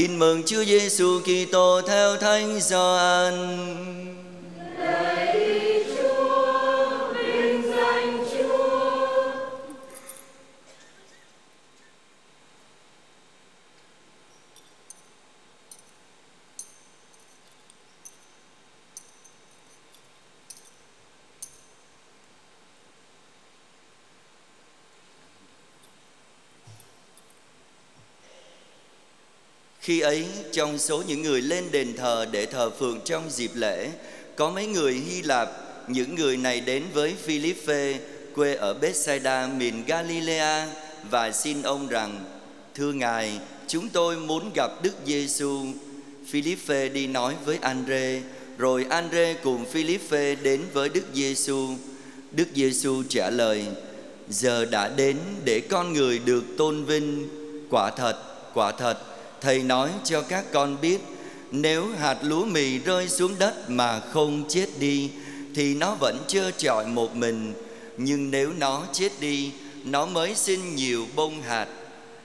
Tin mừng Chúa Giêsu Kitô theo Thánh Gioan. Khi ấy, trong số những người lên đền thờ để thờ phượng trong dịp lễ, có mấy người Hy Lạp, những người này đến với Philippe, quê ở Bethsaida, miền Galilea, và xin ông rằng, Thưa Ngài, chúng tôi muốn gặp Đức Giêsu. Philippe đi nói với Andre, rồi Andre cùng Philippe đến với Đức Giêsu. Đức Giêsu trả lời, Giờ đã đến để con người được tôn vinh. Quả thật, quả thật, Thầy nói cho các con biết, Nếu hạt lúa mì rơi xuống đất mà không chết đi, Thì nó vẫn trơ trọi một mình. Nhưng nếu nó chết đi, Nó mới sinh nhiều bông hạt.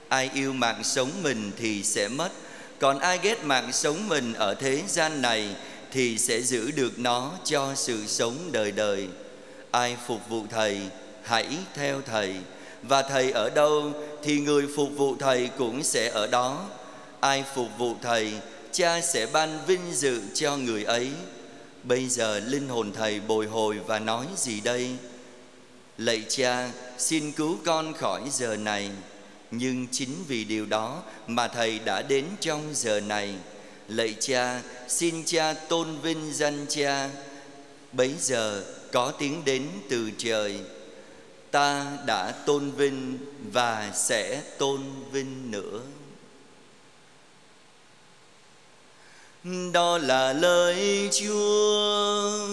Ai yêu mạng sống mình thì sẽ mất. Còn ai ghét mạng sống mình ở thế gian này Thì sẽ giữ được nó cho sự sống đời đời. Ai phục vụ Thầy, hãy theo Thầy. Và Thầy ở đâu thì người phục vụ Thầy cũng sẽ ở đó ai phục vụ thầy, cha sẽ ban vinh dự cho người ấy. Bây giờ linh hồn thầy bồi hồi và nói gì đây? Lạy cha, xin cứu con khỏi giờ này. Nhưng chính vì điều đó mà thầy đã đến trong giờ này. Lạy cha, xin cha tôn vinh danh cha. Bấy giờ có tiếng đến từ trời. Ta đã tôn vinh và sẽ tôn vinh nữa. Đó là lời Chúa.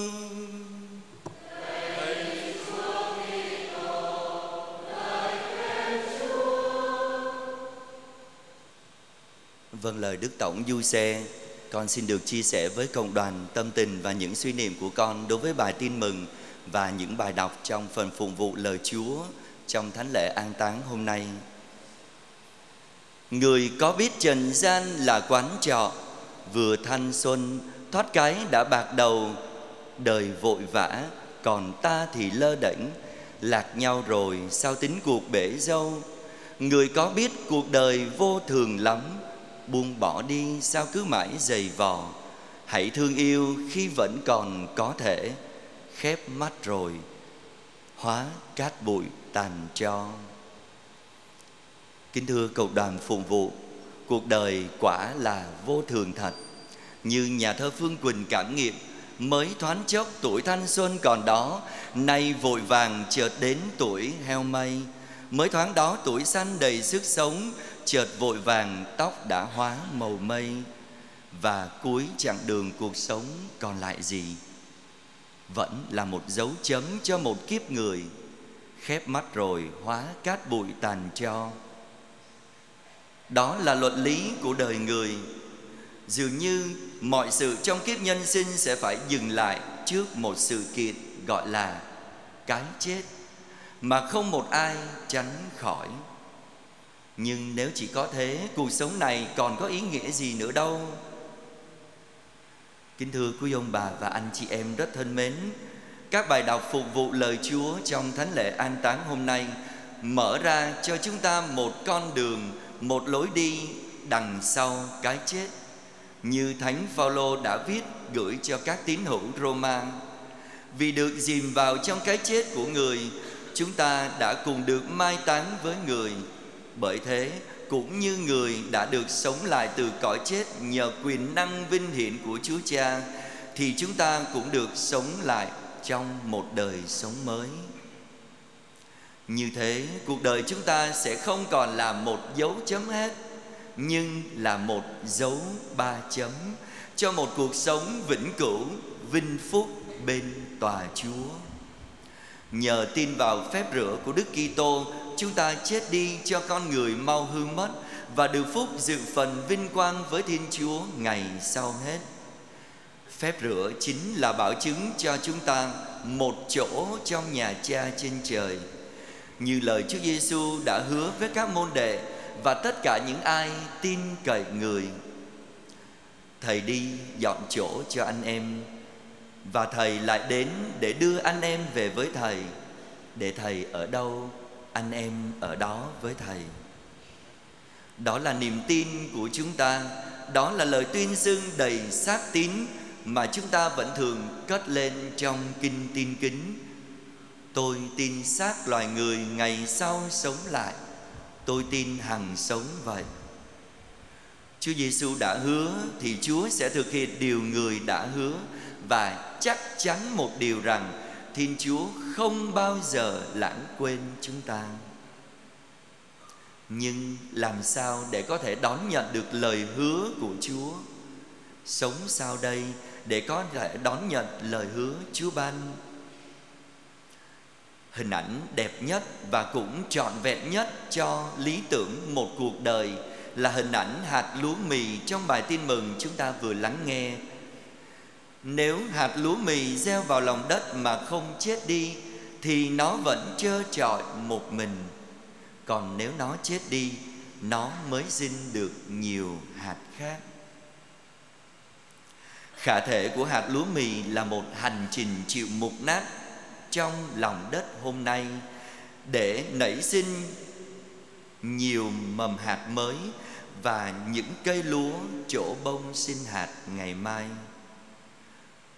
Vâng lời Đức Tổng Du Xe, con xin được chia sẻ với cộng đoàn tâm tình và những suy niệm của con đối với bài tin mừng và những bài đọc trong phần phụng vụ lời Chúa trong thánh lễ an táng hôm nay. Người có biết trần gian là quán trọ vừa thanh xuân, thoát cái đã bạc đầu. Đời vội vã, còn ta thì lơ đễnh. Lạc nhau rồi, sao tính cuộc bể dâu? Người có biết cuộc đời vô thường lắm. Buông bỏ đi, sao cứ mãi dày vò? Hãy thương yêu khi vẫn còn có thể. Khép mắt rồi, hóa cát bụi tàn cho. Kính thưa cộng đoàn phụng vụ cuộc đời quả là vô thường thật. Như nhà thơ phương quỳnh cảm nghiệm, mới thoáng chốc tuổi thanh xuân còn đó, nay vội vàng chợt đến tuổi heo mây. Mới thoáng đó tuổi xanh đầy sức sống, chợt vội vàng tóc đã hóa màu mây. Và cuối chặng đường cuộc sống còn lại gì? Vẫn là một dấu chấm cho một kiếp người. Khép mắt rồi, hóa cát bụi tàn cho đó là luật lý của đời người. Dường như mọi sự trong kiếp nhân sinh sẽ phải dừng lại trước một sự kiện gọi là cái chết, mà không một ai tránh khỏi. Nhưng nếu chỉ có thế, cuộc sống này còn có ý nghĩa gì nữa đâu? Kính thưa quý ông bà và anh chị em rất thân mến, các bài đọc phục vụ lời chúa trong thánh lễ an táng hôm nay mở ra cho chúng ta một con đường một lối đi đằng sau cái chết. Như thánh Phaolô đã viết gửi cho các tín hữu Roma, vì được dìm vào trong cái chết của người, chúng ta đã cùng được mai táng với người. Bởi thế, cũng như người đã được sống lại từ cõi chết nhờ quyền năng vinh hiển của Chúa Cha, thì chúng ta cũng được sống lại trong một đời sống mới như thế cuộc đời chúng ta sẽ không còn là một dấu chấm hết Nhưng là một dấu ba chấm Cho một cuộc sống vĩnh cửu vinh phúc bên tòa Chúa Nhờ tin vào phép rửa của Đức Kitô, chúng ta chết đi cho con người mau hư mất và được phúc dự phần vinh quang với Thiên Chúa ngày sau hết. Phép rửa chính là bảo chứng cho chúng ta một chỗ trong nhà Cha trên trời như lời Chúa Giêsu đã hứa với các môn đệ và tất cả những ai tin cậy người. Thầy đi dọn chỗ cho anh em, và thầy lại đến để đưa anh em về với thầy, để thầy ở đâu, anh em ở đó với thầy. Đó là niềm tin của chúng ta, đó là lời tuyên xưng đầy xác tín mà chúng ta vẫn thường cất lên trong kinh tin kính tôi tin xác loài người ngày sau sống lại tôi tin hằng sống vậy Chúa Giêsu đã hứa thì Chúa sẽ thực hiện điều người đã hứa và chắc chắn một điều rằng Thiên Chúa không bao giờ lãng quên chúng ta. Nhưng làm sao để có thể đón nhận được lời hứa của Chúa? Sống sao đây để có thể đón nhận lời hứa Chúa ban? Hình ảnh đẹp nhất và cũng trọn vẹn nhất cho lý tưởng một cuộc đời là hình ảnh hạt lúa mì trong bài tin mừng chúng ta vừa lắng nghe. Nếu hạt lúa mì gieo vào lòng đất mà không chết đi thì nó vẫn trơ trọi một mình. Còn nếu nó chết đi, nó mới sinh được nhiều hạt khác. Khả thể của hạt lúa mì là một hành trình chịu mục nát trong lòng đất hôm nay để nảy sinh nhiều mầm hạt mới và những cây lúa chỗ bông sinh hạt ngày mai.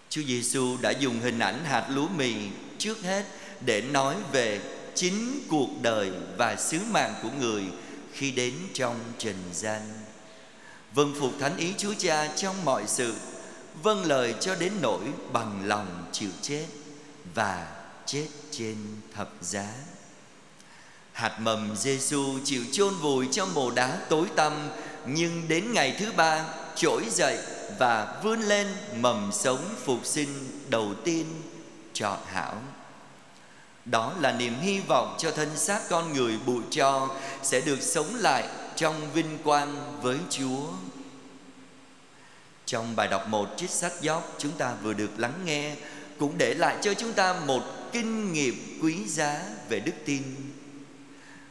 Chúa Giêsu đã dùng hình ảnh hạt lúa mì trước hết để nói về chính cuộc đời và sứ mạng của người khi đến trong trần gian. Vâng phục thánh ý Chúa Cha trong mọi sự, vâng lời cho đến nỗi bằng lòng chịu chết và chết trên thập giá. Hạt mầm Giêsu chịu chôn vùi trong mồ đá tối tăm, nhưng đến ngày thứ ba, trỗi dậy và vươn lên mầm sống phục sinh đầu tiên trọn hảo. Đó là niềm hy vọng cho thân xác con người bụi cho sẽ được sống lại trong vinh quang với Chúa. Trong bài đọc một trích sách gióc chúng ta vừa được lắng nghe, cũng để lại cho chúng ta một kinh nghiệm quý giá về đức tin.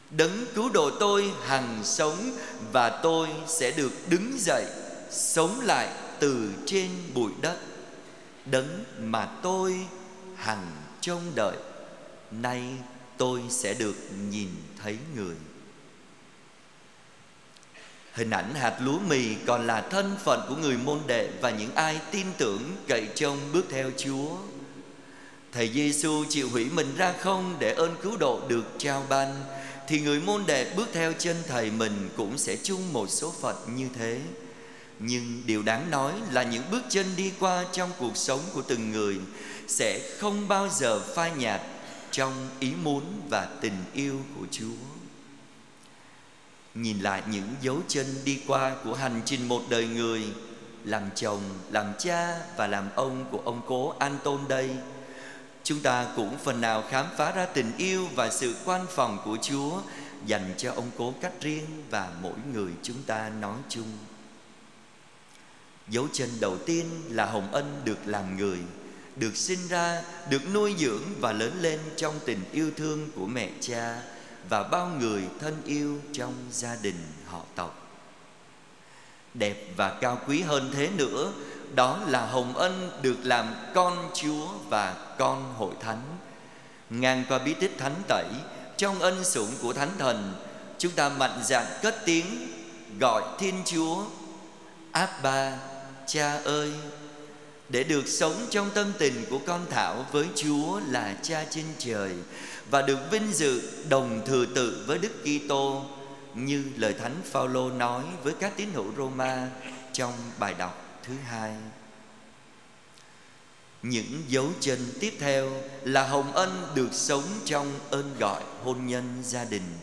Đấng cứu độ tôi hằng sống Và tôi sẽ được đứng dậy, Sống lại từ trên bụi đất. Đấng mà tôi hằng trông đợi, Nay tôi sẽ được nhìn thấy người. Hình ảnh hạt lúa mì còn là thân phận của người môn đệ Và những ai tin tưởng cậy trông bước theo Chúa. Thầy Giêsu chịu hủy mình ra không để ơn cứu độ được trao ban thì người môn đệ bước theo chân thầy mình cũng sẽ chung một số phận như thế nhưng điều đáng nói là những bước chân đi qua trong cuộc sống của từng người sẽ không bao giờ phai nhạt trong ý muốn và tình yêu của Chúa. Nhìn lại những dấu chân đi qua của hành trình một đời người làm chồng, làm cha và làm ông của ông cố Anton đây Chúng ta cũng phần nào khám phá ra tình yêu và sự quan phòng của Chúa dành cho ông cố cách riêng và mỗi người chúng ta nói chung. Dấu chân đầu tiên là Hồng Ân được làm người, được sinh ra, được nuôi dưỡng và lớn lên trong tình yêu thương của mẹ cha và bao người thân yêu trong gia đình họ tộc. Đẹp và cao quý hơn thế nữa đó là hồng ân được làm con Chúa và con hội thánh. Ngang qua bí tích thánh tẩy, trong ân sủng của thánh thần, chúng ta mạnh dạn cất tiếng gọi Thiên Chúa, Abba, Cha ơi, để được sống trong tâm tình của con Thảo với Chúa là Cha trên trời và được vinh dự đồng thừa tự với Đức Kitô như lời Thánh Phaolô nói với các tín hữu Roma trong bài đọc thứ hai. Những dấu chân tiếp theo là hồng ân được sống trong ơn gọi hôn nhân gia đình.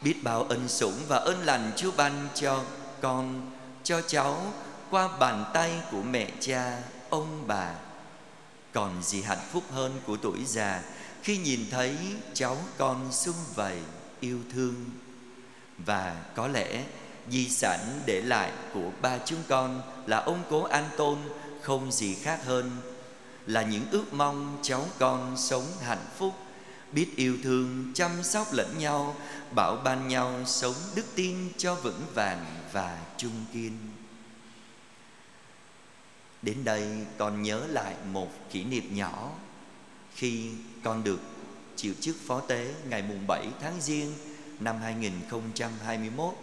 Biết bao ân sủng và ơn lành chúa ban cho con, cho cháu qua bàn tay của mẹ cha, ông bà. Còn gì hạnh phúc hơn của tuổi già khi nhìn thấy cháu con xung vầy, yêu thương? Và có lẽ di sản để lại của ba chúng con là ông cố An Tôn, không gì khác hơn là những ước mong cháu con sống hạnh phúc, biết yêu thương, chăm sóc lẫn nhau, bảo ban nhau sống đức tin cho vững vàng và trung kiên. Đến đây con nhớ lại một kỷ niệm nhỏ. Khi con được chịu chức phó tế ngày mùng 7 tháng Giêng năm 2021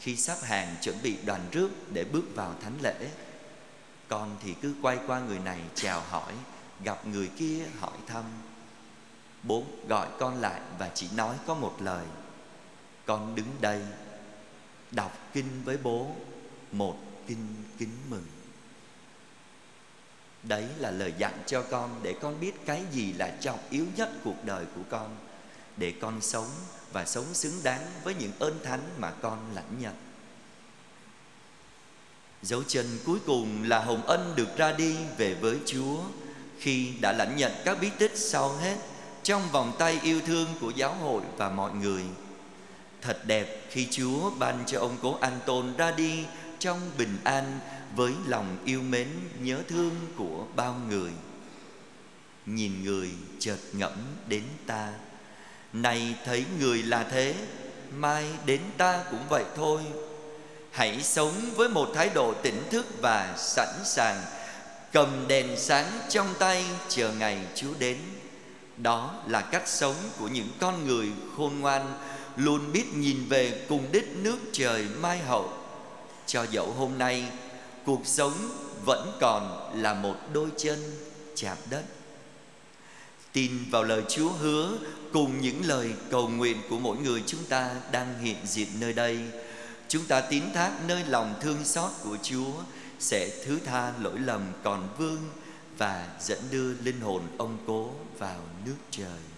khi sắp hàng chuẩn bị đoàn rước để bước vào thánh lễ. Con thì cứ quay qua người này chào hỏi, Gặp người kia hỏi thăm. Bố gọi con lại và chỉ nói có một lời. Con đứng đây, Đọc kinh với bố, Một kinh kính mừng. Đấy là lời dặn cho con Để con biết cái gì là trọng yếu nhất cuộc đời của con. Để con sống và sống xứng đáng Với những ơn thánh mà con lãnh nhận. Dấu chân cuối cùng là Hồng Ân được ra đi về với Chúa Khi đã lãnh nhận các bí tích sau hết Trong vòng tay yêu thương của giáo hội và mọi người. Thật đẹp khi Chúa ban cho ông cố An Tôn ra đi trong bình an với lòng yêu mến nhớ thương của bao người. Nhìn người chợt ngẫm đến ta, này thấy người là thế, mai đến ta cũng vậy thôi. Hãy sống với một thái độ tỉnh thức và sẵn sàng cầm đèn sáng trong tay chờ ngày Chúa đến. Đó là cách sống của những con người khôn ngoan luôn biết nhìn về cùng đích nước trời mai hậu cho dẫu hôm nay cuộc sống vẫn còn là một đôi chân chạm đất tin vào lời chúa hứa cùng những lời cầu nguyện của mỗi người chúng ta đang hiện diện nơi đây. Chúng ta tín thác nơi lòng thương xót của chúa sẽ thứ tha lỗi lầm còn vương và dẫn đưa linh hồn ông cố vào nước trời.